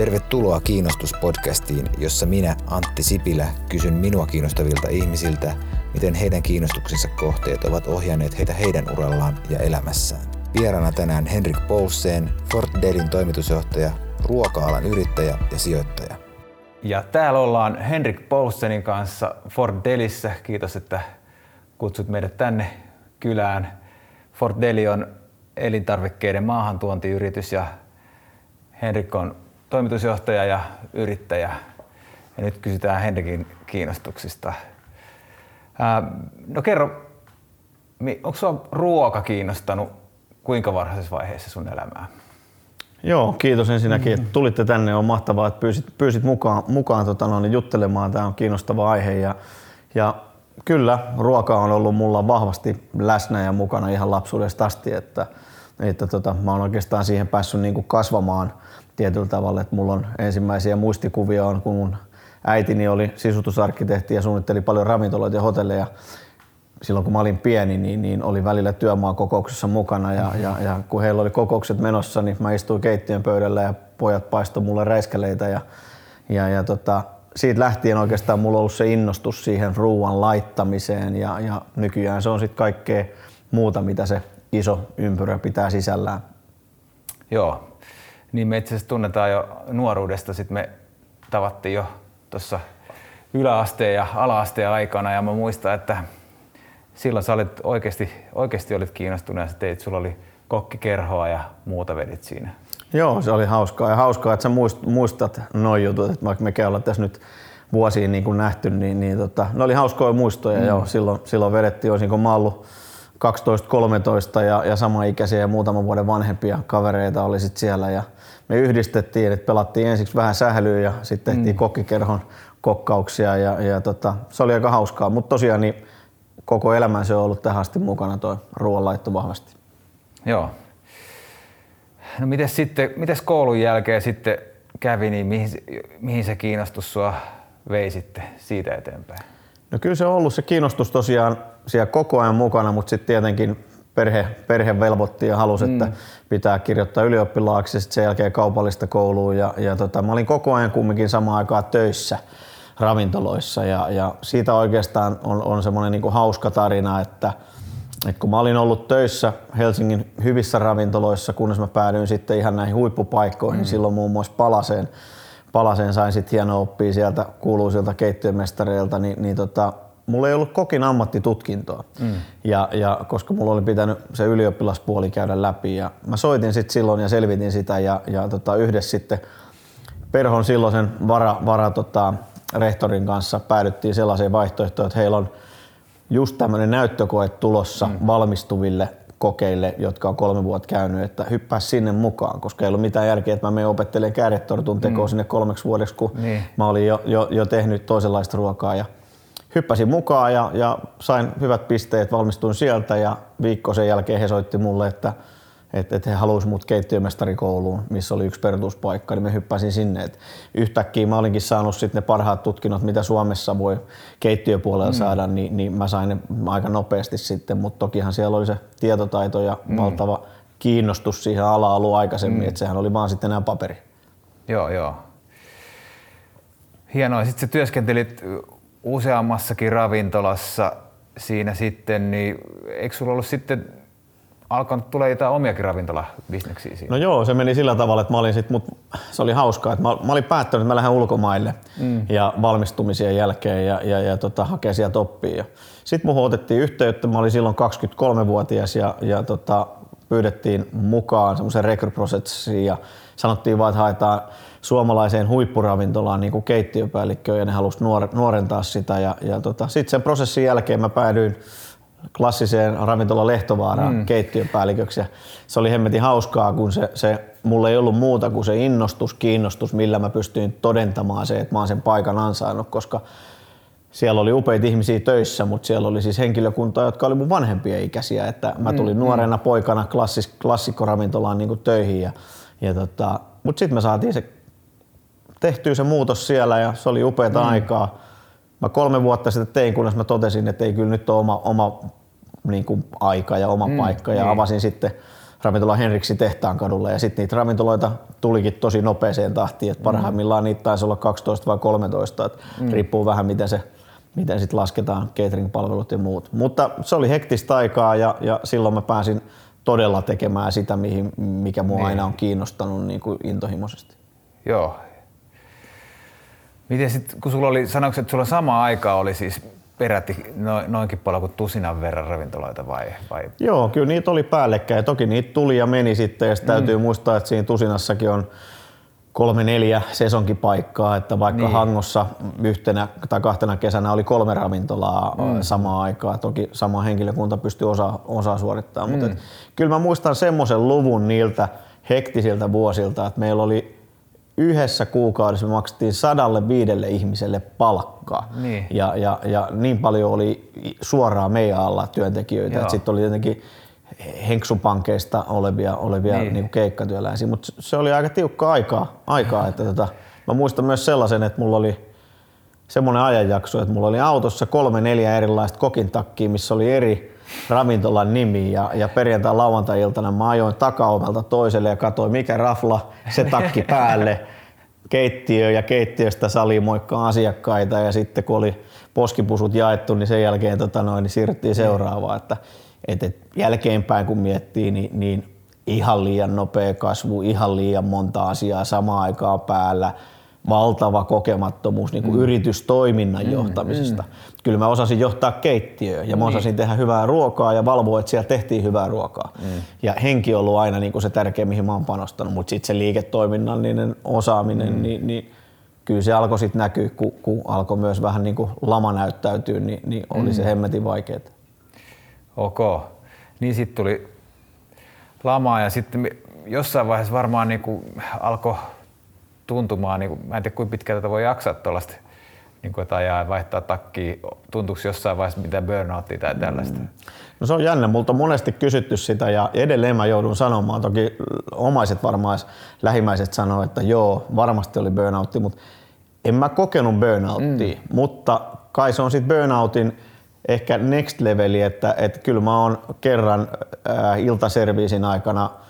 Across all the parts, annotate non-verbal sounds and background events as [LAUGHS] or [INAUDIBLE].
Tervetuloa Kiinnostuspodcastiin, jossa minä, Antti Sipilä, kysyn minua kiinnostavilta ihmisiltä, miten heidän kiinnostuksensa kohteet ovat ohjanneet heitä heidän urallaan ja elämässään. Vieraana tänään Henrik Poulsen, Fort Delin toimitusjohtaja, ruoka-alan yrittäjä ja sijoittaja. Ja täällä ollaan Henrik Poulsenin kanssa Fort Delissä. Kiitos, että kutsut meidät tänne kylään. Fort Deli on elintarvikkeiden maahantuontiyritys ja Henrik on toimitusjohtaja ja yrittäjä. Ja nyt kysytään Henrikin kiinnostuksista. no kerro, onko sinua ruoka kiinnostanut kuinka varhaisessa vaiheessa sun elämää? Joo, kiitos ensinnäkin, että tulitte tänne. On mahtavaa, että pyysit, pyysit mukaan, mukaan tota, no, niin juttelemaan. Tämä on kiinnostava aihe. Ja, ja kyllä, ruoka on ollut mulla vahvasti läsnä ja mukana ihan lapsuudesta asti. Että, että tota, mä oon oikeastaan siihen päässyt niin kuin kasvamaan tietyllä tavalla. Että mulla on ensimmäisiä muistikuvia on, kun mun äitini oli sisutusarkkitehti ja suunnitteli paljon ravintoloita ja hotelleja silloin kun mä olin pieni, niin, niin oli välillä työmaakokouksessa mukana ja, ja, ja, kun heillä oli kokoukset menossa, niin mä istuin keittiön pöydällä ja pojat paistoi mulle räiskäleitä ja, ja, ja tota, siitä lähtien oikeastaan mulla on ollut se innostus siihen ruoan laittamiseen ja, ja nykyään se on sitten kaikkea muuta, mitä se iso ympyrä pitää sisällään. Joo, niin me itse asiassa tunnetaan jo nuoruudesta, sitten me tavattiin jo tuossa yläasteen ja alaasteen aikana ja mä muistan, että silloin sä olit oikeasti, oikeasti olit kiinnostunut ja sä teit, sulla oli kokkikerhoa ja muuta vedit siinä. Joo, se oli hauskaa ja hauskaa, että sä muistat noin jutut, että vaikka mekin ollaan tässä nyt vuosiin niin kuin nähty, niin, niin tota, ne oli hauskoja muistoja. Mm. Joo, silloin, silloin vedettiin, olisinko mä ollut 12-13 ja, ja samaikäisiä ja muutaman vuoden vanhempia kavereita oli sit siellä ja me yhdistettiin, että pelattiin ensiksi vähän sählyä ja sitten tehtiin mm. kokkikerhon kokkauksia ja, ja tota, se oli aika hauskaa, mutta tosiaan niin koko elämän se on ollut tähän asti mukana tuo ruoanlaitto vahvasti. Joo. No miten sitten, mites koulun jälkeen sitten kävi, niin mihin, mihin se kiinnostus sua vei sitten siitä eteenpäin? No kyllä se on ollut se kiinnostus tosiaan siellä koko ajan mukana, mutta sitten tietenkin perhe, perhe velvoitti ja halusi, mm. että pitää kirjoittaa ylioppilaaksi ja sitten sen jälkeen kaupallista kouluun. Ja, ja tota, mä olin koko ajan kumminkin samaan aikaan töissä – ravintoloissa ja, ja siitä oikeastaan on, on semmoinen niin hauska tarina, että, että kun mä olin ollut töissä Helsingin hyvissä ravintoloissa, kunnes mä päädyin sitten ihan näihin huippupaikkoihin, mm. silloin muun muassa Palaseen, Palaseen sain sitten hienoa oppia sieltä kuuluisilta keittiömestareilta, niin, niin tota, mulla ei ollut kokin ammattitutkintoa. Mm. Ja, ja, koska mulla oli pitänyt se ylioppilaspuoli käydä läpi ja mä soitin sitten silloin ja selvitin sitä ja, ja tota, yhdessä sitten Perhon silloisen vara, vara tota, rehtorin kanssa päädyttiin sellaiseen vaihtoehtoon, että heillä on just tämmöinen näyttökoe tulossa mm. valmistuville kokeille, jotka on kolme vuotta käynyt, että hyppää sinne mukaan, koska ei ollut mitään järkeä, että mä menen opettelemaan kääretortun tekoa mm. sinne kolmeksi vuodeksi, kun niin. mä olin jo, jo, jo tehnyt toisenlaista ruokaa. Ja hyppäsin mukaan ja, ja sain hyvät pisteet, valmistuin sieltä ja viikko sen jälkeen he soitti mulle, että – että et he halusivat mut keittiömestarikouluun, missä oli yksi peruspaikka, niin me hyppäsin sinne. Et yhtäkkiä mä olinkin saanut sitten ne parhaat tutkinnot, mitä Suomessa voi keittiöpuolella mm. saada, niin, niin mä sain ne aika nopeasti sitten, mutta tokihan siellä oli se tietotaito ja mm. valtava kiinnostus siihen ala ollut aikaisemmin, mm. että sehän oli vaan sitten enää paperi. Joo, joo. Hienoa. Sitten sä työskentelit useammassakin ravintolassa siinä sitten, niin eikö sulla ollut sitten alkanut tulla jotain omiakin ravintolabisneksiä siinä? No joo, se meni sillä tavalla, että mä olin sit, mut se oli hauskaa, että mä, mä olin päättänyt, että mä lähden ulkomaille mm. ja valmistumisien jälkeen ja, ja, ja tota, hakea sieltä oppia. Sitten muuhun otettiin yhteyttä, mä olin silloin 23-vuotias ja, ja tota, pyydettiin mukaan semmoisen rekryprosessiin ja sanottiin vaan, että haetaan suomalaiseen huippuravintolaan niin kuin keittiöpäällikköön ja ne halusivat nuorentaa sitä. Ja, ja tota, sitten sen prosessin jälkeen mä päädyin klassiseen ravintola Lehtovaaraan mm. keittiöpäälliköksi. se oli hemmetin hauskaa, kun se, se, mulla ei ollut muuta kuin se innostus, kiinnostus, millä mä pystyin todentamaan se, että mä oon sen paikan ansainnut, koska siellä oli upeita ihmisiä töissä, mutta siellä oli siis henkilökuntaa, jotka oli mun vanhempia ikäisiä. Että mä tulin mm, nuorena mm. poikana klassis, klassikkoravintolaan niin kuin töihin. Ja, ja tota, mutta sitten me saatiin se tehtyä se muutos siellä ja se oli upeata mm. aikaa Mä kolme vuotta sitten tein, kunnes mä totesin, että ei kyllä nyt ole oma, oma niin kuin aika ja oma mm, paikka ja niin. avasin sitten ravintola Henriksi tehtaan kadulle ja sitten niitä ravintoloita tulikin tosi nopeeseen tahtiin, että parhaimmillaan niitä taisi olla 12 vai 13, että mm. riippuu vähän miten se miten sitten lasketaan catering-palvelut ja muut. Mutta se oli hektistä aikaa ja, ja silloin mä pääsin todella tekemään sitä, mihin, mikä mua niin. aina on kiinnostanut niin kuin intohimoisesti. Joo. Miten sitten, kun sulla oli, sanoiko, että sulla sama aikaa oli siis peräti noinkin paljon kuin tusinan verran ravintoloita vai, vai? Joo, kyllä niitä oli päällekkäin. Toki niitä tuli ja meni sitten ja sitten mm. täytyy muistaa, että siinä tusinassakin on kolme neljä sesonkipaikkaa, että vaikka niin. Hangossa yhtenä tai kahtena kesänä oli kolme ravintolaa mm. samaan aikaan, toki sama henkilökunta pystyy osa, osaa suorittamaan, mm. mutta et, kyllä mä muistan semmoisen luvun niiltä hektisiltä vuosilta, että meillä oli yhdessä kuukaudessa me maksettiin sadalle viidelle ihmiselle palkkaa. Niin. Ja, ja, ja niin paljon oli suoraan meidän alla työntekijöitä, sitten oli jotenkin henksupankeista olevia, olevia niin. niin keikkatyöläisiä, mutta se oli aika tiukka aikaa, aikaa että tota, mä muistan myös sellaisen, että mulla oli semmoinen ajanjakso, että mulla oli autossa kolme neljä erilaista kokintakkia, missä oli eri ravintolan nimi ja, ja perjantai lauantai-iltana mä ajoin takaovelta toiselle ja katsoin mikä rafla se takki päälle keittiö ja keittiöstä sali moikkaa asiakkaita ja sitten kun oli poskipusut jaettu, niin sen jälkeen tota noin, niin siirryttiin seuraavaan. Että, et, et jälkeenpäin kun miettii, niin, niin ihan liian nopea kasvu, ihan liian monta asiaa samaan aikaan päällä – valtava kokemattomuus niin kuin mm. yritystoiminnan mm. johtamisesta. Mm. Kyllä mä osasin johtaa keittiöä ja mä niin. osasin tehdä hyvää ruokaa ja valvoa, että siellä tehtiin hyvää ruokaa. Mm. Ja henki on ollut aina niin kuin se tärkeä, mihin mä oon panostanut, mutta sitten se liiketoiminnallinen osaaminen, mm. niin, niin kyllä se alkoi sitten näkyä, kun, kun alkoi myös vähän niin kuin lama näyttäytyä, niin, niin oli mm. se hemmetin vaikeaa. Ok. Niin sitten tuli lama ja sitten jossain vaiheessa varmaan niin kuin alkoi tuntumaan, niin kuin, mä en tiedä kuinka pitkään tätä voi jaksaa tuollaista niin kuin, että ajaa vaihtaa takkiin. Tuntuuko jossain vaiheessa mitä burnouttia tai tällaista? Mm. No se on jännä, multa on monesti kysytty sitä ja edelleen mä joudun sanomaan, toki omaiset varmaan lähimmäiset sanoo, että joo, varmasti oli burnoutti, mutta en mä kokenut burnouttia, mm. mutta kai se on sitten burnoutin ehkä next leveli, että, että kyllä mä oon kerran äh, iltaserviisin aikana –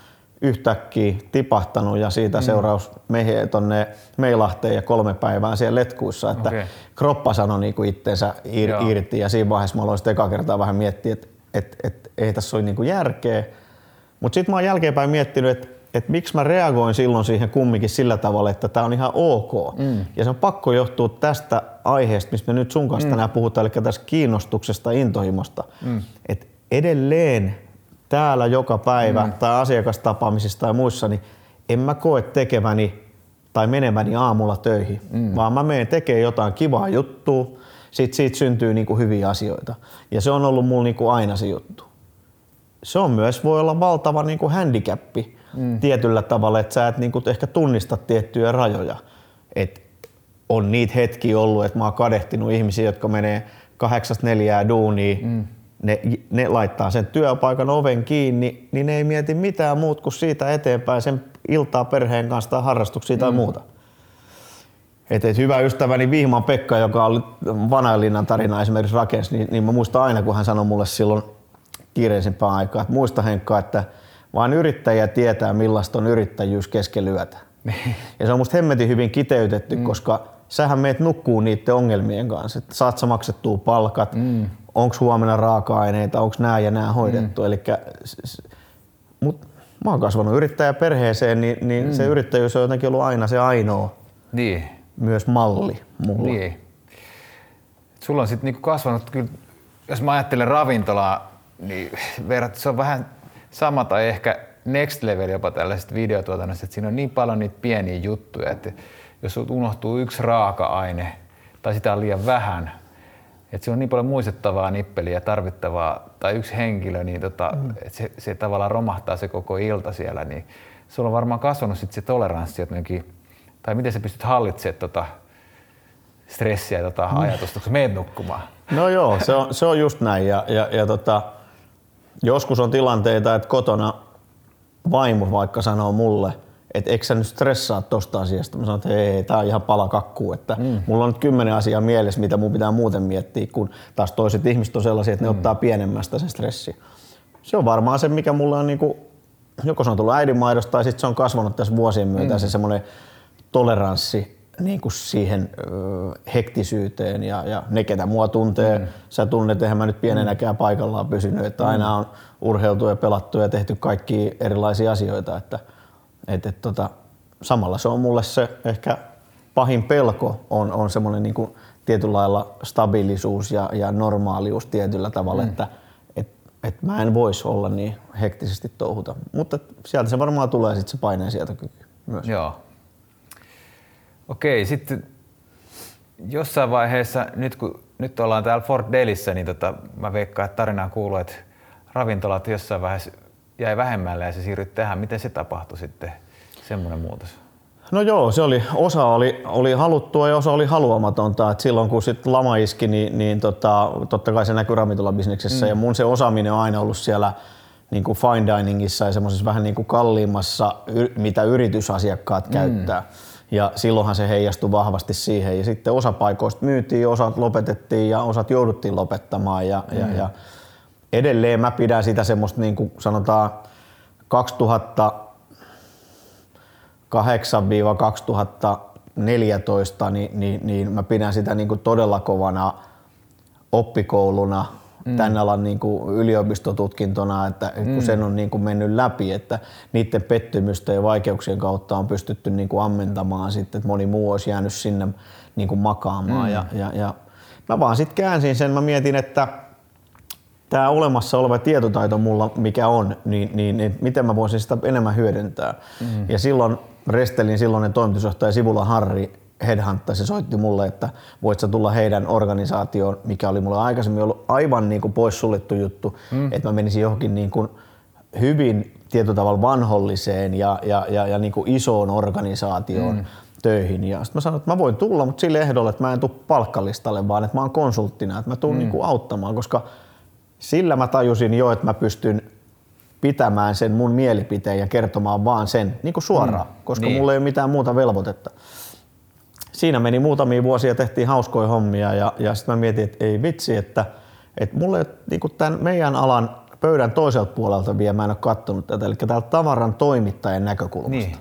yhtäkkiä tipahtanut ja siitä mm. seuraus mehe tonne Meilahteen ja kolme päivää siellä letkuissa, että okay. kroppa sanoi niinku itsensä ir- irti ja siinä vaiheessa mä aloin sitten eka kertaa vähän miettiä, että et, et, ei tässä ole niinku järkeä. Mutta sitten mä oon jälkeenpäin miettinyt, että et miksi mä reagoin silloin siihen kumminkin sillä tavalla, että tämä on ihan ok. Mm. Ja se on pakko johtua tästä aiheesta, mistä me nyt sun kanssa mm. tänään puhutaan, eli tästä kiinnostuksesta, intohimosta. Mm. Et edelleen täällä joka päivä mm. tai asiakastapaamisissa tai muissa, niin en mä koe tekeväni tai meneväni aamulla töihin, mm. vaan mä menen tekemään jotain kivaa juttua, sit siitä syntyy niinku hyviä asioita. Ja se on ollut mulla niinku aina se juttu. Se on myös, voi olla valtava niinku handicappi mm. tietyllä tavalla, että sä et niinku ehkä tunnista tiettyjä rajoja. Et on niitä hetkiä ollut, että mä oon kadehtinut ihmisiä, jotka menee kahdeksasta neljää duuniin, mm ne, ne laittaa sen työpaikan oven kiinni, niin ne ei mieti mitään muut kuin siitä eteenpäin sen iltaa perheen kanssa tai harrastuksia mm. tai muuta. Et, et hyvä ystäväni Vihman Pekka, joka oli Vanhalinnan tarina esimerkiksi rakensi, niin, niin mä muistan aina, kun hän sanoi mulle silloin kiireisempään aikaa, että muista Henkka, että vain yrittäjä tietää, millaista on yrittäjyys keskelyötä. [LAUGHS] ja se on musta hemmetin hyvin kiteytetty, mm. koska sähän meet nukkuu niiden ongelmien kanssa. Että saat sä maksettua palkat, mm onko huomenna raaka-aineita, onko nämä ja nämä hoidettu. Mm. Elikkä, mut mä oon kasvanut yrittäjäperheeseen, niin, niin mm. se yrittäjyys on jotenkin ollut aina se ainoa niin. myös malli mulla. Niin. Sulla on sitten niinku kasvanut, kyllä, jos mä ajattelen ravintolaa, niin [LAUGHS] verrat, se on vähän sama tai ehkä next level jopa tällaisesta videotuotannosta, että siinä on niin paljon niitä pieniä juttuja, että jos unohtuu yksi raaka-aine tai sitä on liian vähän, että se on niin paljon muistettavaa nippeliä tarvittavaa, tai yksi henkilö, niin tota, mm. että se, se, tavallaan romahtaa se koko ilta siellä, niin sulla on varmaan kasvanut sit se toleranssi jotenkin, tai miten sä pystyt hallitsemaan tota stressiä ja tota mm. ajatusta, kun meet nukkumaan? No joo, se on, se on just näin. Ja, ja, ja tota, joskus on tilanteita, että kotona vaimo vaikka sanoo mulle – että eikö sä nyt stressaa tosta asiasta? Mä sanoin, että ei, tää on ihan pala kakku, että mm. mulla on nyt kymmenen asiaa mielessä, mitä mun pitää muuten miettiä, kun taas toiset ihmiset on sellaisia, että ne mm. ottaa pienemmästä sen stressi. Se on varmaan se, mikä mulla on niinku joko se on tullut äidinmaidosta tai sitten se on kasvanut tässä vuosien myötä mm. se semmoinen toleranssi niin kuin siihen ö, hektisyyteen ja, ja ne, ketä mua tuntee, mm. sä tunnet, eihän mä nyt pienenäkään paikallaan pysynyt, että mm. aina on urheiltu ja pelattu ja tehty kaikki erilaisia asioita, että et, et, tota, samalla se on mulle se ehkä pahin pelko on, on semmoinen niin kuin tietyllä lailla stabiilisuus ja, ja normaalius tietyllä tavalla, mm. että et, et mä en voisi olla niin hektisesti touhuta. Mutta sieltä se varmaan tulee sitten se paineen sieltä myös. Joo. Okei, sitten jossain vaiheessa, nyt kun nyt ollaan täällä Fort Delissä, niin tota, mä veikkaan, että tarinaan kuuluu, että ravintolat jossain vaiheessa jäi vähemmälle ja se siirryi tähän. Miten se tapahtui sitten, semmoinen muutos? No joo, se oli, osa oli, oli haluttua ja osa oli haluamatonta. Et silloin kun sit lama iski, niin, niin tota, totta kai se näkyy ravintolabisneksessä mm. ja mun se osaaminen on aina ollut siellä niin kuin fine diningissa ja semmoisessa vähän niin kuin kalliimmassa, mitä yritysasiakkaat mm. käyttää. Ja silloinhan se heijastui vahvasti siihen. Ja sitten osa paikoista myytiin, osat lopetettiin ja osat jouduttiin lopettamaan. Ja, mm. ja, ja edelleen mä pidän sitä semmoista niin kuin sanotaan 2000 2008-2014, niin, niin, niin mä pidän sitä niin kuin todella kovana oppikouluna mm. tämän alan niin kuin yliopistotutkintona, että mm. kun sen on niin kuin mennyt läpi, että niiden pettymysten ja vaikeuksien kautta on pystytty niin kuin ammentamaan sitten, että moni muu olisi jäänyt sinne niin kuin makaamaan. Mm. Ja, ja, ja mä vaan sitten käänsin sen, mä mietin, että tämä olemassa oleva tietotaito mulla, mikä on, niin, niin, niin miten mä voisin sitä enemmän hyödyntää. Mm. Ja silloin Restelin silloinen toimitusjohtaja Sivula Harri Headhunter, se soitti mulle, että voit sä tulla heidän organisaatioon, mikä oli mulle aikaisemmin ollut aivan niin kuin poissuljettu juttu, mm. että mä menisin johonkin niin kuin hyvin tietyllä tavalla vanholliseen ja, ja, ja, ja niin kuin isoon organisaatioon mm. töihin. Ja sitten mä sanoin, että mä voin tulla, mutta sille ehdolle, että mä en tule palkkalistalle, vaan että mä oon konsulttina, että mä tulen mm. niin kuin auttamaan, koska sillä mä tajusin jo, että mä pystyn pitämään sen mun mielipiteen ja kertomaan vaan sen niin kuin suoraan, mm, koska niin. mulla ei ole mitään muuta velvoitetta. Siinä meni muutamia vuosia, tehtiin hauskoja hommia ja, ja sitten mä mietin, että ei vitsi, että, että mulle niin kuin tämän meidän alan pöydän toiselta puolelta vielä mä en ole kattonut tätä, eli täältä tavaran toimittajan näkökulmasta. Niin.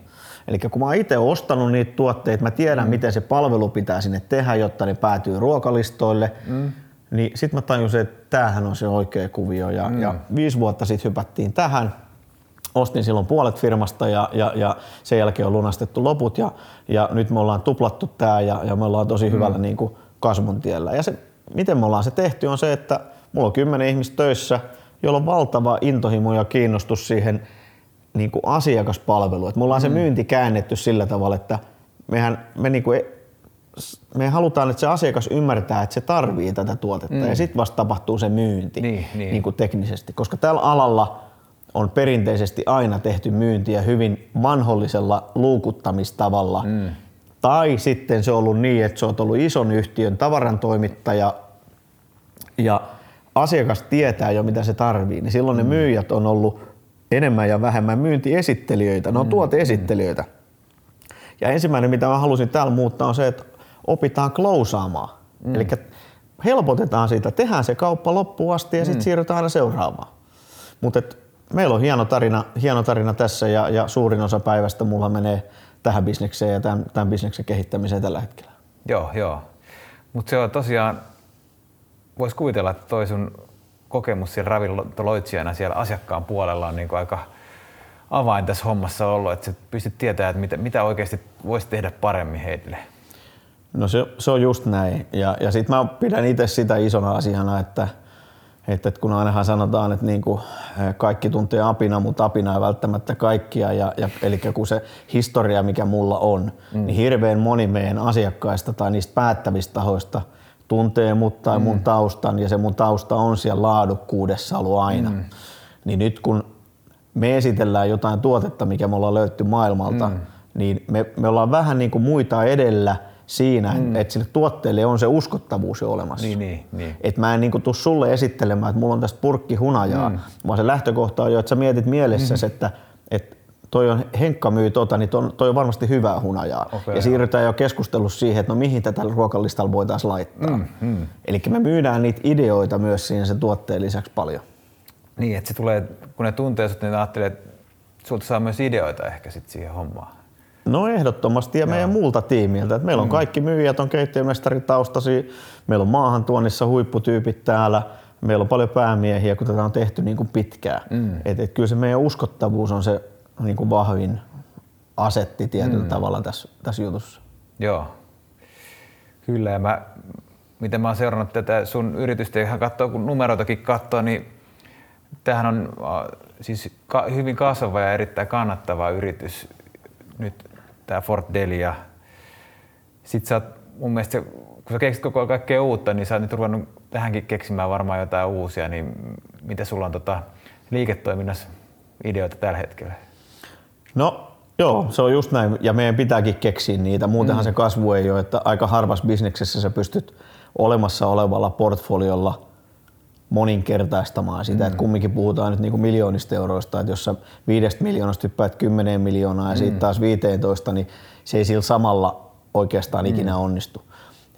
Eli kun mä oon itse ostanut niitä tuotteita, mä tiedän mm. miten se palvelu pitää sinne tehdä, jotta ne päätyy ruokalistoille, mm niin sitten mä tajusin, että tämähän on se oikea kuvio. Ja, mm. ja viisi vuotta sitten hypättiin tähän. Ostin silloin puolet firmasta ja, ja, ja sen jälkeen on lunastettu loput ja, ja nyt me ollaan tuplattu tämä ja, ja me ollaan tosi mm. hyvällä niin kuin kasvun tiellä. Ja se, miten me ollaan se tehty on se, että mulla on kymmenen ihmistä töissä, jolla on valtava intohimo ja kiinnostus siihen niin kuin asiakaspalveluun. Me ollaan mm. se myynti käännetty sillä tavalla, että mehän me niin kuin me halutaan, että se asiakas ymmärtää, että se tarvii tätä tuotetta mm. ja sitten vasta tapahtuu se myynti niin, niin. Niin kuin teknisesti. Koska tällä alalla on perinteisesti aina tehty myyntiä hyvin vanhollisella luukuttamistavalla. Mm. Tai sitten se on ollut niin, että se on ollut ison yhtiön tavarantoimittaja ja asiakas tietää jo mitä se tarvii. Niin silloin mm. ne myyjät on ollut enemmän ja vähemmän myyntiesittelijöitä, ne on mm. tuoteesittelijöitä. Ja ensimmäinen, mitä mä halusin täällä muuttaa, on se, että opitaan klousaamaan. Mm. Eli helpotetaan siitä, tehdään se kauppa loppuun asti ja sitten mm. siirrytään aina seuraavaan. Mutta meillä on hieno tarina, hieno tarina tässä ja, ja suurin osa päivästä mulla menee tähän bisnekseen ja tämän, tämän bisneksen kehittämiseen tällä hetkellä. Joo, joo. Mutta se on tosiaan, voisi kuvitella, että toi sun kokemus siellä ravintoloitsijana siellä asiakkaan puolella on niin aika avain tässä hommassa ollut, että sä pystyt tietämään, että mitä, mitä oikeasti voisi tehdä paremmin heille. No se, se on just näin. Ja, ja sitten mä pidän itse sitä isona asiana, että, että kun ainahan sanotaan, että niin kuin kaikki tuntee apina, mutta apina ei välttämättä kaikkia. Ja, ja, eli kun se historia, mikä mulla on, mm. niin hirveän moni meidän asiakkaista tai niistä päättävistä tahoista tuntee mut tai mm. mun taustan ja se mun tausta on siellä laadukkuudessa ollut aina. Mm. Niin nyt kun me esitellään jotain tuotetta, mikä me ollaan löytty maailmalta, mm. niin me, me ollaan vähän niin kuin muita edellä – siinä, mm. että sille tuotteelle on se uskottavuus jo olemassa. Niin, niin, niin. Et mä en niinku tuu sulle esittelemään, että mulla on tästä purkki hunajaa, mm. vaan se lähtökohta on jo, että sä mietit mielessäsi, mm. että, että toi on, Henkka myy tota, niin toi on, toi on varmasti hyvää hunajaa. Okay, ja siirrytään jo keskustelussa siihen, että no mihin tätä ruokalistalla voitaisiin laittaa. Mm, mm. Eli me myydään niitä ideoita myös siinä sen tuotteen lisäksi paljon. Niin, että se tulee, kun ne tuntee sut, niin ajattelee, että sulta saa myös ideoita ehkä sit siihen hommaan. No ehdottomasti ja Joo. meidän muulta tiimiltä. Et meillä on mm. kaikki myyjät, on keittiömestaritaustasi, meillä on maahantuonnissa huipputyypit täällä, meillä on paljon päämiehiä, kun tätä on tehty niin kuin pitkään. Mm. Et, et kyllä se meidän uskottavuus on se niin kuin vahvin asetti tietyllä mm. tavalla tässä, tässä jutussa. Joo, kyllä. Ja mä, miten mä oon seurannut tätä sun yritystä, ihan katsoo, kun numeroitakin katsoo, niin tämähän on siis hyvin kasvava ja erittäin kannattava yritys nyt tämä Fort Delia. Sitten sä oot, mun mielestä, kun sä keksit koko ajan kaikkea uutta, niin sä oot nyt ruvennut tähänkin keksimään varmaan jotain uusia, niin mitä sulla on tota liiketoiminnassa ideoita tällä hetkellä? No Joo, se on just näin ja meidän pitääkin keksiä niitä. Muutenhan mm. se kasvu ei ole, että aika harvassa bisneksessä sä pystyt olemassa olevalla portfoliolla moninkertaistamaan sitä, mm. että kumminkin puhutaan nyt niin kuin miljoonista euroista, että jos sä viidestä miljoonasta hyppäät kymmeneen miljoonaa ja mm. siitä taas 15, niin se ei sillä samalla oikeastaan mm. ikinä onnistu,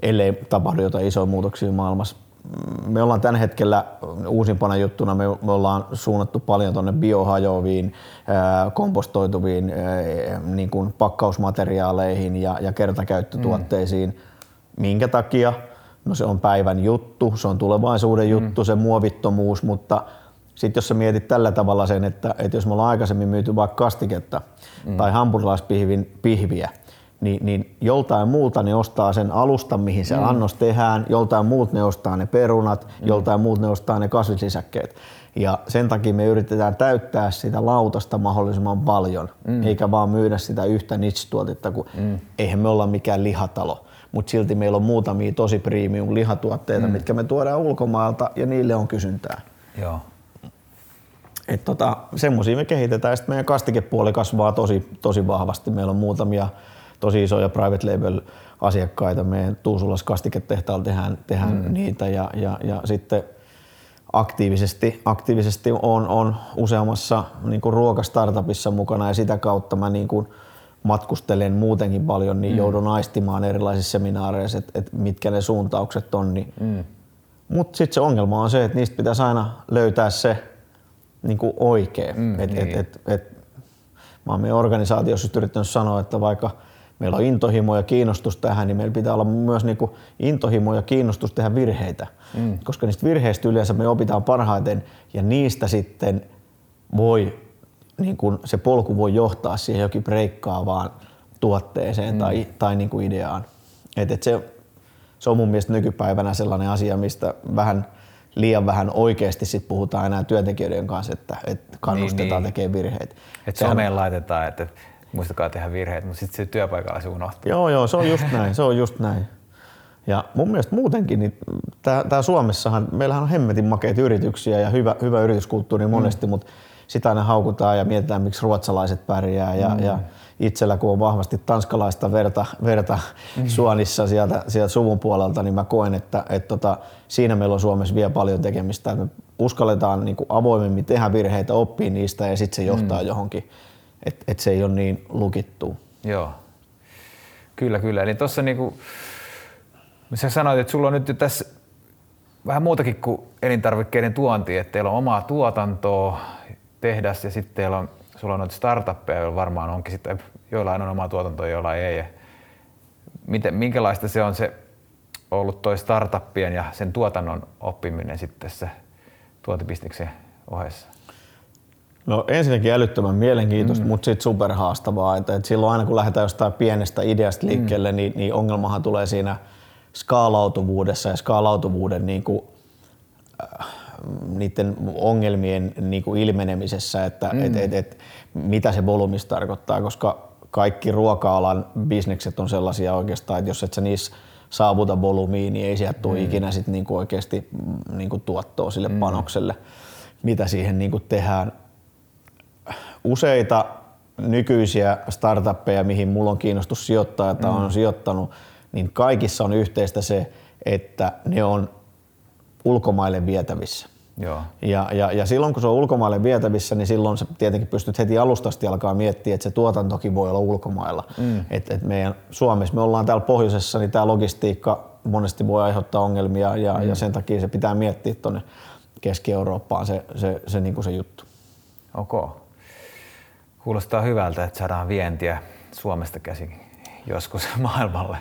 ellei tapahdu jotain isoja muutoksia maailmassa. Me ollaan tällä hetkellä uusimpana juttuna, me, me ollaan suunnattu paljon tuonne biohajoaviin, kompostoituviin niin kuin pakkausmateriaaleihin ja, ja kertakäyttötuotteisiin. Mm. Minkä takia? No se on päivän juttu, se on tulevaisuuden mm. juttu, se muovittomuus, mutta sitten jos sä mietit tällä tavalla sen, että, että jos me ollaan aikaisemmin myyty vaikka kastiketta mm. tai hampurilaispihvin pihviä, niin, niin joltain muulta ne ostaa sen alustan, mihin se mm. annos tehdään, joltain muut ne ostaa ne perunat, mm. joltain muut ne ostaa ne kasvislisäkkeet. Ja sen takia me yritetään täyttää sitä lautasta mahdollisimman paljon, mm. eikä vaan myydä sitä yhtä niche-tuotetta, kun mm. eihän me olla mikään lihatalo mutta silti meillä on muutamia tosi premium lihatuotteita, mm. mitkä me tuodaan ulkomailta ja niille on kysyntää. Joo. Et tota, semmoisia me kehitetään. Sitten meidän kastikepuoli kasvaa tosi, tosi vahvasti. Meillä on muutamia tosi isoja private label asiakkaita. Meidän Tuusulas kastiketehtaalla tehdään, tehdään mm. niitä ja, ja, ja sitten aktiivisesti, aktiivisesti on, on useammassa niin ruokastartupissa mukana ja sitä kautta mä niin kuin, matkustelen muutenkin paljon, niin mm. joudun aistimaan erilaisissa seminaareissa, että et mitkä ne suuntaukset on. Niin. Mm. Mutta sitten se ongelma on se, että niistä pitäisi aina löytää se niin kuin oikein. Mm, et, niin. et, et, et, mä oon meidän organisaatiossa yrittänyt sanoa, että vaikka meillä on intohimo ja kiinnostus tähän, niin meillä pitää olla myös niin kuin intohimo ja kiinnostus tehdä virheitä. Mm. Koska niistä virheistä yleensä me opitaan parhaiten ja niistä sitten voi niin kuin se polku voi johtaa siihen jokin breikkaavaan tuotteeseen mm. tai, tai niin kuin ideaan. Et, et se, se on mun mielestä nykypäivänä sellainen asia, mistä vähän liian vähän oikeasti sit puhutaan enää työntekijöiden kanssa, että, että kannustetaan niin, niin. tekemään virheitä. Et someen laitetaan, että muistakaa tehdä virheitä, mutta sitten se työpaikalla se unohtuu. Joo, joo, se on just [LAUGHS] näin, se on just näin. Ja mun mielestä muutenkin, niin tää, Suomessahan, meillähän on hemmetin makeita yrityksiä ja hyvä, hyvä yrityskulttuuri monesti, mm. mutta sitä aina haukutaan ja mietitään, miksi ruotsalaiset pärjää. Ja, mm. ja itsellä, kun on vahvasti tanskalaista verta, verta mm. suonissa sieltä, sieltä suvun puolelta, niin mä koen, että, että tota, siinä meillä on Suomessa vielä paljon tekemistä. Me uskalletaan niin kuin avoimemmin tehdä virheitä, oppia niistä ja sitten se johtaa mm. johonkin, että et se ei ole niin lukittu. Joo, kyllä, kyllä. Eli tuossa niinku, sä sanoit, että sulla on nyt tässä vähän muutakin kuin elintarvikkeiden tuonti, että teillä on omaa tuotantoa, tehdas ja sitten teillä on, sulla on noita startuppeja, joilla varmaan onkin sitten, joillain on omaa tuotantoa, joilla ei. Miten, minkälaista se on se ollut toi startuppien ja sen tuotannon oppiminen sitten tässä tuotibisneksen ohessa? No ensinnäkin älyttömän mielenkiintoista, mm. mutta sitten superhaastavaa. Että, että silloin aina kun lähdetään jostain pienestä ideasta liikkeelle, mm. niin, niin ongelmahan tulee siinä skaalautuvuudessa ja skaalautuvuuden niin kuin, äh, niiden ongelmien niin kuin ilmenemisessä, että mm. et, et, et, mitä se volyymis tarkoittaa, koska kaikki ruoka-alan bisnekset on sellaisia oikeastaan, että jos et sä niissä saavuta volyymiin, niin ei sieltä tule mm. ikinä sit niinku oikeasti niinku tuottoa sille mm. panokselle, mitä siihen niinku tehdään. Useita nykyisiä startuppeja, mihin mulla on kiinnostus sijoittaa, että mm. on sijoittanut, niin kaikissa on yhteistä se, että ne on ulkomaille vietävissä. Joo. Ja, ja, ja silloin kun se on ulkomaille vietävissä, niin silloin sä tietenkin pystyt heti alustasti alkaa miettiä, että se tuotantokin voi olla ulkomailla. Mm. Et, et meidän Suomessa, me ollaan täällä pohjoisessa, niin tämä logistiikka monesti voi aiheuttaa ongelmia ja, mm. ja sen takia se pitää miettiä tuonne Keski-Eurooppaan se, se, se, niin kuin se juttu. Okay. Kuulostaa hyvältä, että saadaan vientiä Suomesta käsin joskus [LAUGHS] maailmalle.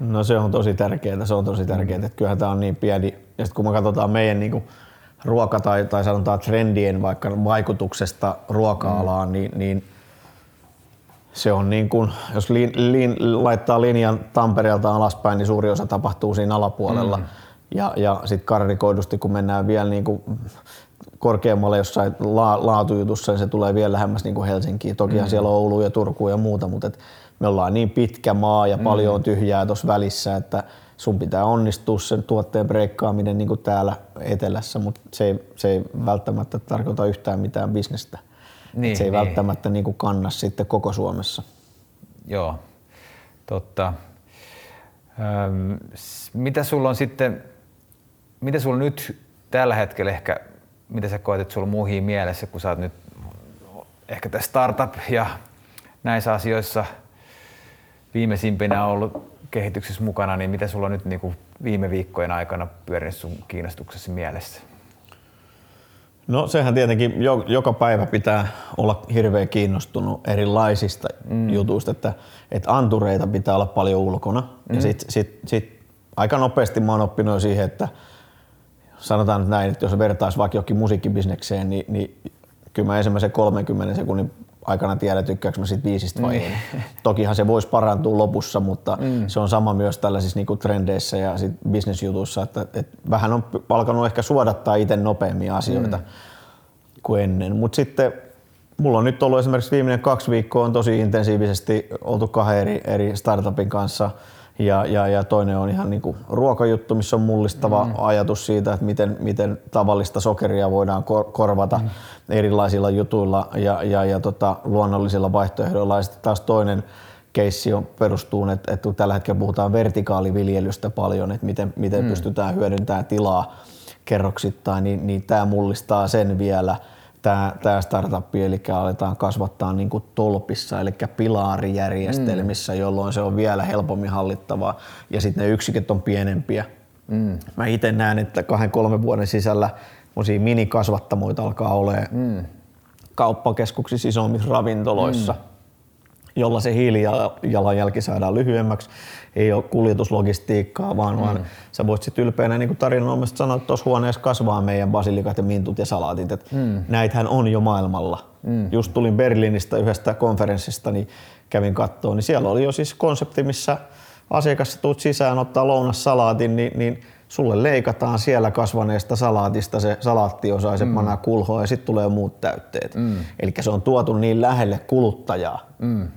No se on tosi tärkeää, se on tosi tärkeää, että kyllähän tämä on niin pieni. Ja sitten kun me katsotaan meidän niin kuin ruoka- tai, tai sanotaan trendien vaikka vaikutuksesta ruoka-alaan, mm. niin, niin se on niin kuin, jos li, li, laittaa linjan Tampereelta alaspäin, niin suuri osa tapahtuu siinä alapuolella. Mm. Ja, ja sitten karrikoidusti, kun mennään vielä niin kuin korkeammalle jossain la, laatujutussa, niin se tulee vielä lähemmäs niin kuin Helsinkiin. Tokihan mm. siellä on Oulu ja Turku ja muuta, mutta et me ollaan niin pitkä maa ja mm. paljon tyhjää tuossa välissä, että sun pitää onnistua sen tuotteen breikkaaminen niin kuin täällä etelässä, mutta se ei, se ei välttämättä tarkoita yhtään mitään bisnestä. Niin, se ei niin. välttämättä niin kuin kanna sitten koko Suomessa. Joo, totta. Öm, mitä sulla on sitten, mitä sulla nyt tällä hetkellä ehkä, mitä sä koet, että sulla muihin mielessä, kun sä oot nyt ehkä tässä startup ja näissä asioissa viimeisimpinä ollut kehityksessä mukana, niin mitä sulla on nyt niin kuin viime viikkojen aikana pyörinyt sun kiinnostuksesi mielessä? No sehän tietenkin joka päivä pitää olla hirveän kiinnostunut erilaisista mm. jutuista, että, että antureita pitää olla paljon ulkona. Mm. Ja sit, sit, sit aika nopeasti mä oon oppinut siihen, että sanotaan nyt näin, että jos vertaisi vaikka jokin musiikkibisnekseen, niin, niin kyllä mä ensimmäisen 30 sekunnin aikana tiedä, tykkääkö mä siitä biisistä vai ei. Tokihan se voisi parantua lopussa, mutta mm. se on sama myös tällaisissa niinku trendeissä ja sit bisnesjutuissa, että, että vähän on alkanut ehkä suodattaa itse nopeammin asioita mm. kuin ennen. Mutta sitten mulla on nyt ollut esimerkiksi viimeinen kaksi viikkoa on tosi intensiivisesti oltu kahden eri, eri startupin kanssa – ja, ja, ja toinen on ihan niin kuin ruokajuttu, missä on mullistava mm. ajatus siitä, että miten, miten tavallista sokeria voidaan kor- korvata mm. erilaisilla jutuilla ja, ja, ja tota, luonnollisilla vaihtoehdoilla. Ja sitten taas toinen keissi on, perustuu, että, että tällä hetkellä puhutaan vertikaaliviljelystä paljon, että miten, miten mm. pystytään hyödyntämään tilaa kerroksittain, niin, niin tämä mullistaa sen vielä – tämä, tämä startup, eli aletaan kasvattaa niin kuin tolpissa, eli pilaarijärjestelmissä, mm. jolloin se on vielä helpommin hallittavaa. Ja sitten ne yksiköt on pienempiä. Mm. Mä itse näen, että kahden kolmen vuoden sisällä minikasvattamoita alkaa olemaan mm. kauppakeskuksissa isommissa ravintoloissa. Mm jolla se hiilijalanjälki saadaan lyhyemmäksi. Ei ole kuljetuslogistiikkaa, vaan, mm. vaan sä voit sitten ylpeänä niin tarinanomaisesti sanoa, että tuossa huoneessa kasvaa meidän basilikat ja mintut ja salaatit. Et mm. Näitähän on jo maailmalla. Mm. Just tulin Berliinistä yhdestä konferenssista, niin kävin kattoon, niin siellä oli jo siis konsepti, missä asiakas tuut sisään, ottaa lounassalaatin, niin, niin sulle leikataan siellä kasvaneesta salaatista se salaattiosa ja se mm. panaa kulhoa ja sitten tulee muut täytteet. Mm. Eli se on tuotu niin lähelle kuluttajaa. Mm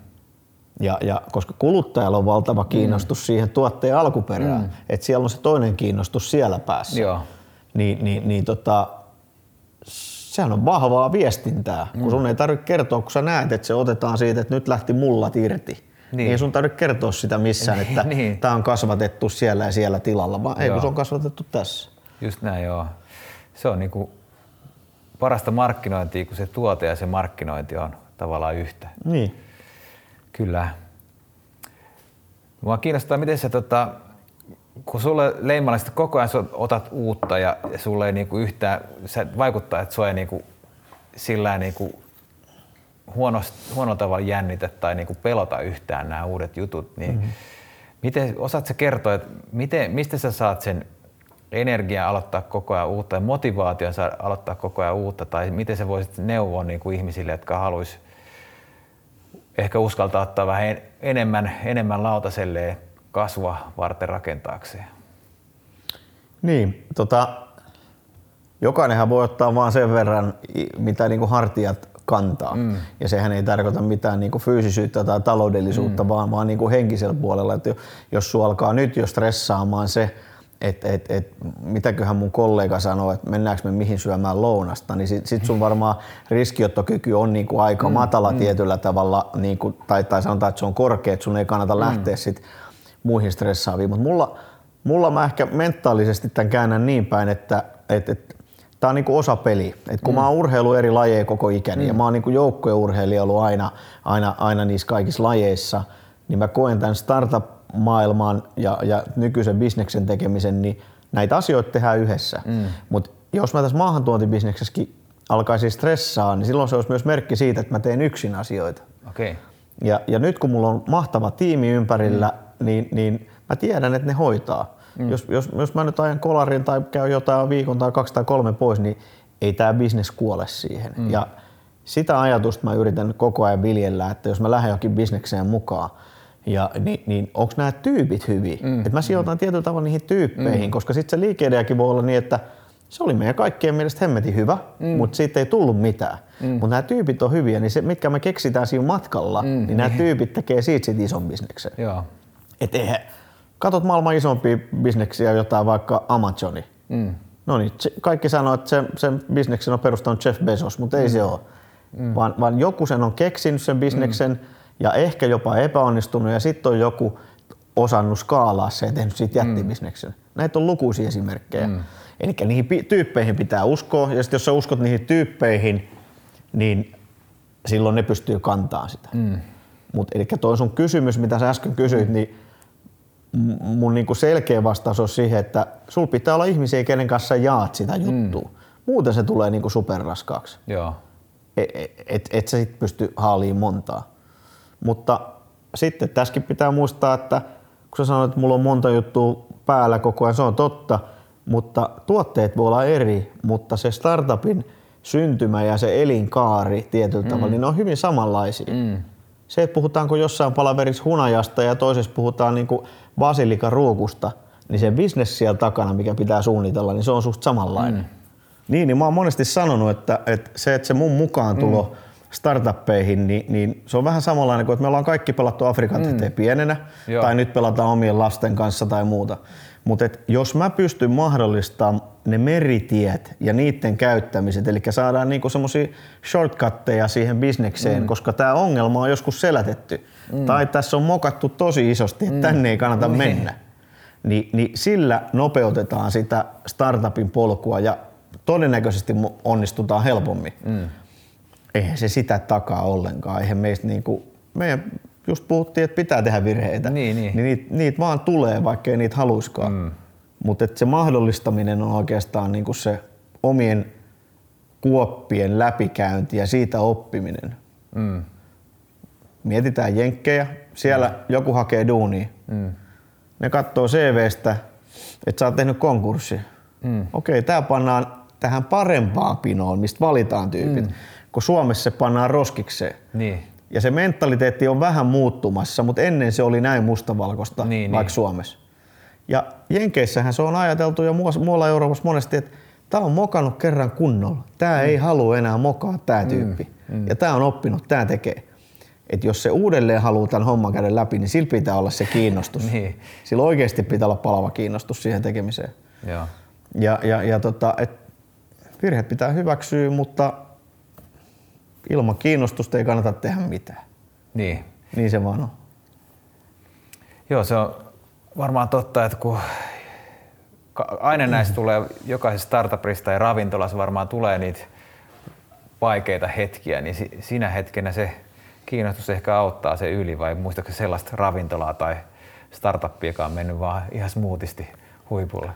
ja, ja koska kuluttajalla on valtava mm. kiinnostus mm. siihen tuotteen alkuperään, mm. että siellä on se toinen kiinnostus siellä päässä, Joo. niin, niin, niin tota, sehän on vahvaa viestintää, mm. kun sun ei tarvitse kertoa, kun sä näet, että se otetaan siitä, että nyt lähti mullat irti. Niin. Ei sun tarvitse kertoa sitä missään, että [LAUGHS] niin. tämä on kasvatettu siellä ja siellä tilalla, vaan ei kun se on kasvatettu tässä. Just näin, joo. Se on niinku parasta markkinointia, kun se tuote ja se markkinointi on tavallaan yhtä. Niin. Kyllä. Mua kiinnostaa, miten sä, tota, kun sulle leimallista koko ajan otat uutta ja, ja sulle ei niinku yhtään, se vaikuttaa, että sua ei niinku, sillä niinku huonolla tavalla jännitä tai niinku pelota yhtään nämä uudet jutut, niin mm-hmm. miten, osaat sä kertoa, että miten, mistä sä saat sen energiaa aloittaa koko ajan uutta ja motivaation aloittaa koko ajan uutta tai miten sä voisit neuvoa niin kuin ihmisille, jotka haluaisivat ehkä uskaltaa ottaa vähän enemmän, enemmän lautaselle kasvua varten rakentaakseen. Niin, tota, jokainenhan voi ottaa vain sen verran, mitä niin kuin hartiat kantaa. Mm. Ja sehän ei tarkoita mitään niin kuin fyysisyyttä tai taloudellisuutta, mm. vaan, vaan niin kuin henkisellä puolella. Että jos sinua alkaa nyt jo stressaamaan se, että et, et, mitäköhän mun kollega sanoo, että mennäänkö me mihin syömään lounasta, niin sit, sit sun varmaan riskiottokyky on niinku aika mm, matala mm. tietyllä tavalla, niinku, tai, tai sanotaan, että se on korkea, että sun ei kannata mm. lähteä sit muihin stressaaviin. Mutta mulla, mulla mä ehkä mentaalisesti tämän käännän niin päin, että et, et, tämä on niinku osa peli. Et kun mm. mä oon urheilu eri lajeja koko ikäni mm. ja mä oon niinku joukkueurheilija ollut aina, aina, aina niissä kaikissa lajeissa, niin mä koen tämän startup maailman ja, ja nykyisen bisneksen tekemisen, niin näitä asioita tehdään yhdessä. Mm. Mutta jos mä tässä maahantuontibisneksessäkin alkaisi stressaa, niin silloin se olisi myös merkki siitä, että mä teen yksin asioita. Okei. Okay. Ja, ja nyt kun mulla on mahtava tiimi ympärillä, mm. niin, niin mä tiedän, että ne hoitaa. Mm. Jos, jos, jos mä nyt ajan kolarin tai käy jotain viikon tai kaksi tai kolme pois, niin ei tämä bisnes kuole siihen. Mm. Ja sitä ajatusta mä yritän koko ajan viljellä, että jos mä lähden jokin bisnekseen mukaan, ja, niin, niin onko nämä tyypit hyviä? Mm. Et mä sijoitan mm. tietyllä tavalla niihin tyyppeihin, mm. koska sitten se liikeideakin voi olla niin, että se oli meidän kaikkien mielestä hemmetin hyvä, mm. mutta siitä ei tullut mitään. Mm. Mutta nämä tyypit on hyviä, niin se, mitkä me keksitään siinä matkalla, mm. niin nämä tyypit tekee siitä sit ison bisneksen. Joo. Et eihän, katot maailman isompia bisneksiä, jotain vaikka Amazoni. Mm. No niin, kaikki sanoo, että se, sen bisneksen on perustanut Jeff Bezos, mutta ei mm. se ole. Mm. Vaan, vaan joku sen on keksinyt sen bisneksen mm. Ja ehkä jopa epäonnistunut ja sitten on joku osannut skaalaa se ja tehnyt siitä mm. jättibisneksen. Mm. Näitä on lukuisia esimerkkejä. Mm. Eli niihin tyyppeihin pitää uskoa ja sitten jos sä uskot niihin tyyppeihin, niin silloin ne pystyy kantaa sitä. Mm. Mut, eli toi sun kysymys, mitä sä äsken kysyit, mm. niin mun niinku selkeä vastaus on siihen, että sul pitää olla ihmisiä, kenen kanssa jaat sitä juttua. Mm. Muuten se tulee niinku superraskaaksi. Joo. Et, et, et, et sä sit pysty haaliin montaa. Mutta sitten tässäkin pitää muistaa, että kun sä sanoit, että mulla on monta juttua päällä koko ajan, se on totta, mutta tuotteet voi olla eri, mutta se startupin syntymä ja se elinkaari tietyllä mm. tavalla, niin ne on hyvin samanlaisia. Mm. Se, että puhutaanko jossain palaverissa hunajasta ja toisessa puhutaan niin basilikan ruokusta, niin se bisnes siellä takana, mikä pitää suunnitella, niin se on susta samanlainen. Mm. Niin, niin mä oon monesti sanonut, että, että se, että se mun mukaan tulo mm. Startuppeihin, niin, niin, se on vähän samanlainen kuin, että me ollaan kaikki pelattu Afrikan mm. pienenä, Joo. tai nyt pelataan omien lasten kanssa tai muuta. Mutta jos mä pystyn mahdollistamaan ne meritiet ja niiden käyttämiset, eli saadaan niinku semmoisia shortcutteja siihen bisnekseen, mm. koska tämä ongelma on joskus selätetty. Mm. Tai tässä on mokattu tosi isosti, että mm. tänne ei kannata mm. mennä. Ni, niin sillä nopeutetaan sitä startupin polkua ja todennäköisesti onnistutaan helpommin. Mm. Eihän se sitä takaa ollenkaan. Eihän meistä niinku, meidän just puhuttiin, että pitää tehdä virheitä. Niin, niin. niin niitä, niitä vaan tulee, vaikka ei niitä haluiskaan. Mm. Mutta se mahdollistaminen on oikeastaan niinku se omien kuoppien läpikäynti ja siitä oppiminen. Mm. Mietitään jenkkejä, siellä mm. joku hakee duunia. Mm. Ne katsoo CVstä, että sä oot tehnyt konkurssi. Mm. Okei, tää pannaan tähän parempaan pinoon, mistä valitaan tyypit, mm. Kun Suomessa se pannaan roskikseen. Niin. Ja se mentaliteetti on vähän muuttumassa, mutta ennen se oli näin mustavalkoista, niin, vaikka niin. Suomessa. Ja Jenkeissähän se on ajateltu jo muualla Euroopassa monesti, että tämä on mokannut kerran kunnolla. Tämä mm. ei halua enää mokaa tämä mm, tyyppi. Mm. Mm. Ja tämä on oppinut, tämä tekee. Et jos se uudelleen haluaa tämän homman käydä läpi, niin sillä pitää olla se kiinnostus. [LAUGHS] niin. Sillä oikeasti pitää olla palava kiinnostus siihen tekemiseen. Joo. Ja, ja, ja tota, et virhe pitää hyväksyä, mutta ilman kiinnostusta ei kannata tehdä mitään. Niin. Niin se vaan on. Joo, se on varmaan totta, että kun aina näistä tulee, jokaisessa startupista ja ravintolassa varmaan tulee niitä vaikeita hetkiä, niin siinä hetkenä se kiinnostus ehkä auttaa se yli vai muistatko sellaista ravintolaa tai startuppia, joka on mennyt vaan ihan smoothisti huipulle?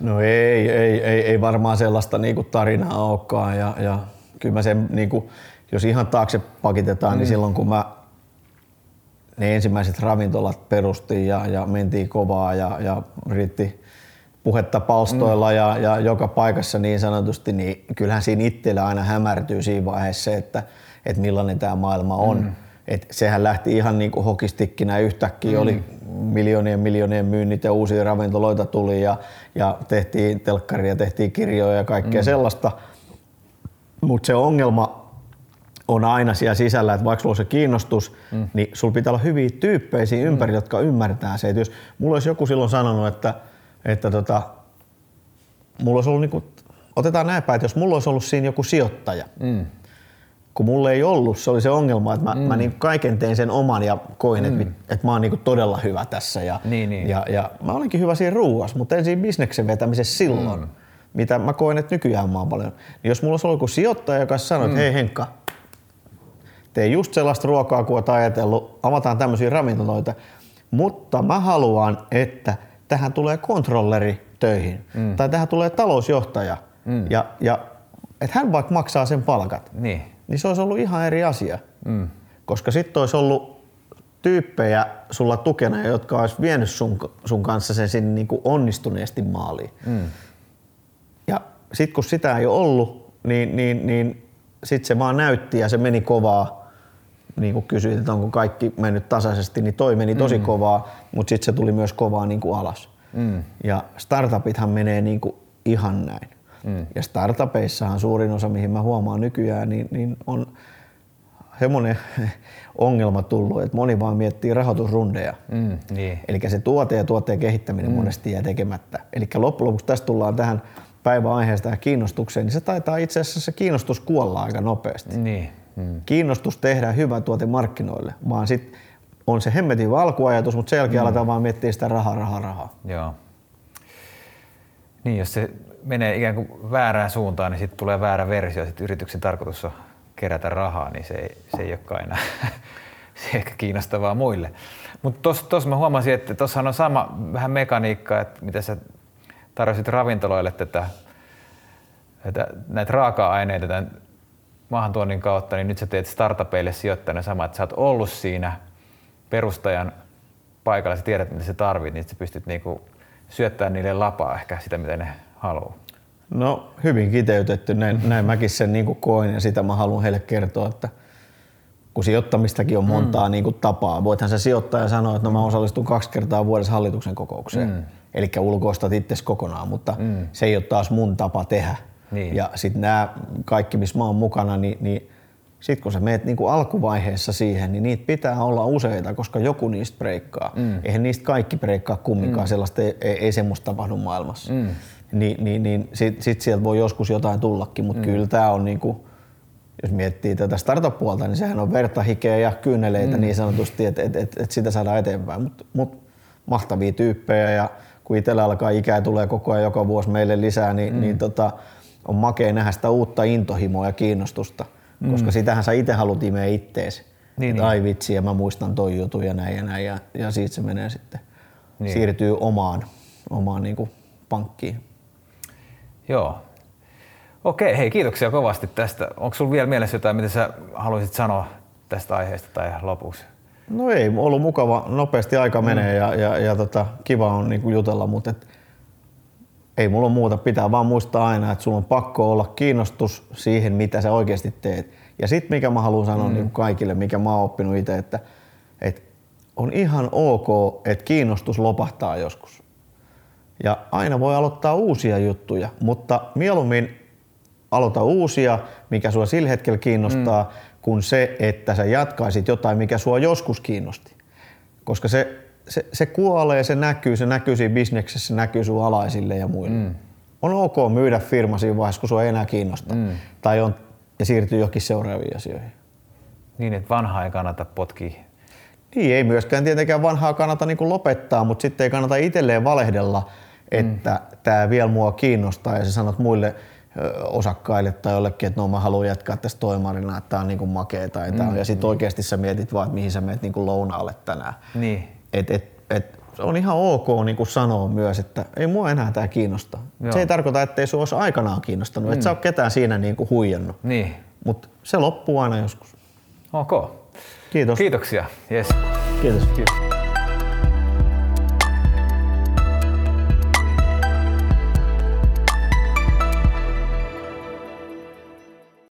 No ei, ei, ei, ei varmaan sellaista niinku tarinaa olekaan ja, ja kyllä mä sen, niinku, jos ihan taakse pakitetaan, niin mm. niin silloin kun mä ne ensimmäiset ravintolat perustiin ja, ja mentiin kovaa ja, ja riitti puhetta palstoilla mm. ja, ja joka paikassa niin sanotusti, niin kyllähän siinä itsellä aina hämärtyy siinä vaiheessa se, että, että millainen tämä maailma on. Mm. Et sehän lähti ihan niin kuin hokistikkinä yhtäkkiä, mm. oli miljoonien miljoonien myynnit ja uusia ravintoloita tuli ja, ja tehtiin telkkaria, tehtiin kirjoja ja kaikkea mm. sellaista. Mutta se ongelma on aina siellä sisällä, että vaikka sulla on se kiinnostus, mm. niin sulla pitää olla hyviä tyyppejä siinä ympäri, mm. jotka ymmärtää se. Et jos mulla olisi joku silloin sanonut, että, että tota, mulla olisi ollut niinku, otetaan näin päin, että jos mulla olisi ollut siinä joku sijoittaja, mm kun mulla ei ollut, se oli se ongelma, että mä, mm. mä niin kaiken tein sen oman ja koin, mm. että, että mä oon niin todella hyvä tässä. Ja, niin, niin. Ja, ja mä olinkin hyvä siinä ruuassa, mutta en siinä bisneksen vetämisessä silloin, mm. Mitä mä koen, että nykyään mä oon paljon. Niin jos mulla olisi ollut joku sijoittaja, joka sanoi, että mm. hei Henkka, tee just sellaista ruokaa kuin oot ajatellut, avataan tämmöisiä ravintoloita, mutta mä haluan, että tähän tulee kontrolleri töihin mm. tai tähän tulee talousjohtaja mm. ja, ja että hän vaikka maksaa sen palkat, Niin. niin se olisi ollut ihan eri asia. Mm. Koska sitten olisi ollut tyyppejä sulla tukena, jotka olisi vienyt sun, sun kanssa sen sinne niin kuin onnistuneesti maaliin. Mm. Sitten kun sitä ei ollut, niin, niin, niin sitten se vaan näytti ja se meni kovaa. Niin kuin kysyit, että onko kaikki mennyt tasaisesti, niin toi meni tosi mm. kovaa, mutta sitten se tuli myös kovaa niin kuin alas. Mm. Ja startupithan menee niin kuin ihan näin. Mm. Ja startupeissahan suurin osa, mihin mä huomaan nykyään, niin, niin on semmoinen [LAUGHS] ongelma tullut, että moni vaan miettii rahoitusrundeja. Mm, niin. Eli se tuote ja tuotteen kehittäminen mm. monesti jää tekemättä. Eli loppujen lopuksi tästä tullaan tähän päivän aiheesta ja kiinnostukseen, niin se taitaa itse asiassa se kiinnostus kuolla aika nopeasti. Niin. Mm. Kiinnostus tehdä hyvä tuote markkinoille, vaan sitten on se hemmetin valkuajatus, mutta sen jälkeen mm. aletaan vaan miettiä sitä rahaa, rahaa, rahaa. Joo. Niin, jos se menee ikään kuin väärään suuntaan, niin sitten tulee väärä versio. Sitten yrityksen tarkoitus on kerätä rahaa, niin se ei, se ei olekaan enää [LAUGHS] se ehkä kiinnostavaa muille. Mutta tuossa mä huomasin, että tuossahan on sama vähän mekaniikka, että mitä sä tarjosit ravintoloille tätä, tätä näitä raaka-aineita tämän maahantuonnin kautta, niin nyt sä teet startupeille sijoittajana sama, että sä oot ollut siinä perustajan paikalla, sä tiedät mitä sä tarvit, niin sä pystyt niinku syöttämään niille lapaa ehkä sitä, mitä ne haluaa. No hyvin kiteytetty, näin, näin mäkin sen niin koen ja sitä mä haluan heille kertoa, että kun sijoittamistakin on montaa mm. niin kuin tapaa. Voithan se sijoittaja sanoa, että no mä osallistun kaksi kertaa vuodessa hallituksen kokoukseen. Mm. Eli ulkoistat itse kokonaan, mutta mm. se ei ole taas mun tapa tehdä. Niin. Ja sitten nämä kaikki, missä mä oon mukana, niin, niin sitten kun sä meet niin kuin alkuvaiheessa siihen, niin niitä pitää olla useita, koska joku niistä breikkaa. Mm. Eihän niistä kaikki breikkaa kumminkaan, mm. sellaista ei, ei, ei semmoista tapahdu maailmassa. Mm. Ni, niin, niin sitten sit sieltä voi joskus jotain tullakin, mutta mm. kyllä tämä on niinku, jos miettii tätä startup-puolta, niin sehän on verta, hikeä ja kyyneleitä mm. niin sanotusti, että et, et, et sitä saadaan eteenpäin. Mutta mut, mahtavia tyyppejä ja kun itsellä alkaa ikää tulee koko ajan joka vuosi meille lisää, niin, mm. niin tota, on makea nähdä sitä uutta intohimoa ja kiinnostusta, mm. koska sitähän sä itse haluat imeä ittees. Niin, niin. Ai vitsi, ja mä muistan toi jutun ja näin ja näin, ja, ja siitä se menee sitten, niin. siirtyy omaan, omaan niin kuin pankkiin. Joo. Okei, hei kiitoksia kovasti tästä. Onko sinulla vielä mielessä jotain, mitä sä haluaisit sanoa tästä aiheesta tai lopuksi? No ei, ollut mukava, nopeasti aika menee mm. ja, ja, ja tota, kiva on niinku jutella, mutta et, ei mulla muuta. Pitää vaan muistaa aina, että sulla on pakko olla kiinnostus siihen, mitä sä oikeasti teet. Ja sitten mikä mä haluan sanoa mm. niin kaikille, mikä mä oon oppinut itse, että, että on ihan ok, että kiinnostus lopahtaa joskus. Ja aina voi aloittaa uusia juttuja, mutta mieluummin aloita uusia, mikä sua sillä hetkellä kiinnostaa, mm. kuin se, että sä jatkaisit jotain, mikä sua joskus kiinnosti. Koska se, se, se kuolee, se näkyy, se näkyy siinä bisneksessä, se näkyy sun alaisille ja muille. Mm. On ok myydä firma siinä vaiheessa, kun sua ei enää kiinnosta. Mm. Tai on, ja siirtyy johonkin seuraaviin asioihin. Niin, että vanha ei kannata potkia. Niin, ei myöskään tietenkään vanhaa kannata niin lopettaa, mutta sitten ei kannata itselleen valehdella, että mm. tämä vielä mua kiinnostaa ja sä sanot muille osakkaille tai jollekin, että no mä haluan jatkaa tästä toimarina, että tää on niinku makea tai mm. tää ja sitten oikeasti sä mietit vaan, että mihin sä meet niinku lounaalle tänään. Niin. Et, et, et, on ihan ok niin sanoa myös, että ei mua enää tämä kiinnosta. Joo. Se ei tarkoita, että ei olisi aikanaan kiinnostanut, mm. että sä ole ketään siinä niin kuin huijannut. Niin. Mutta se loppuu aina joskus. Ok. Kiitos. Kiitoksia. Yes. Kiitos. Kiitos.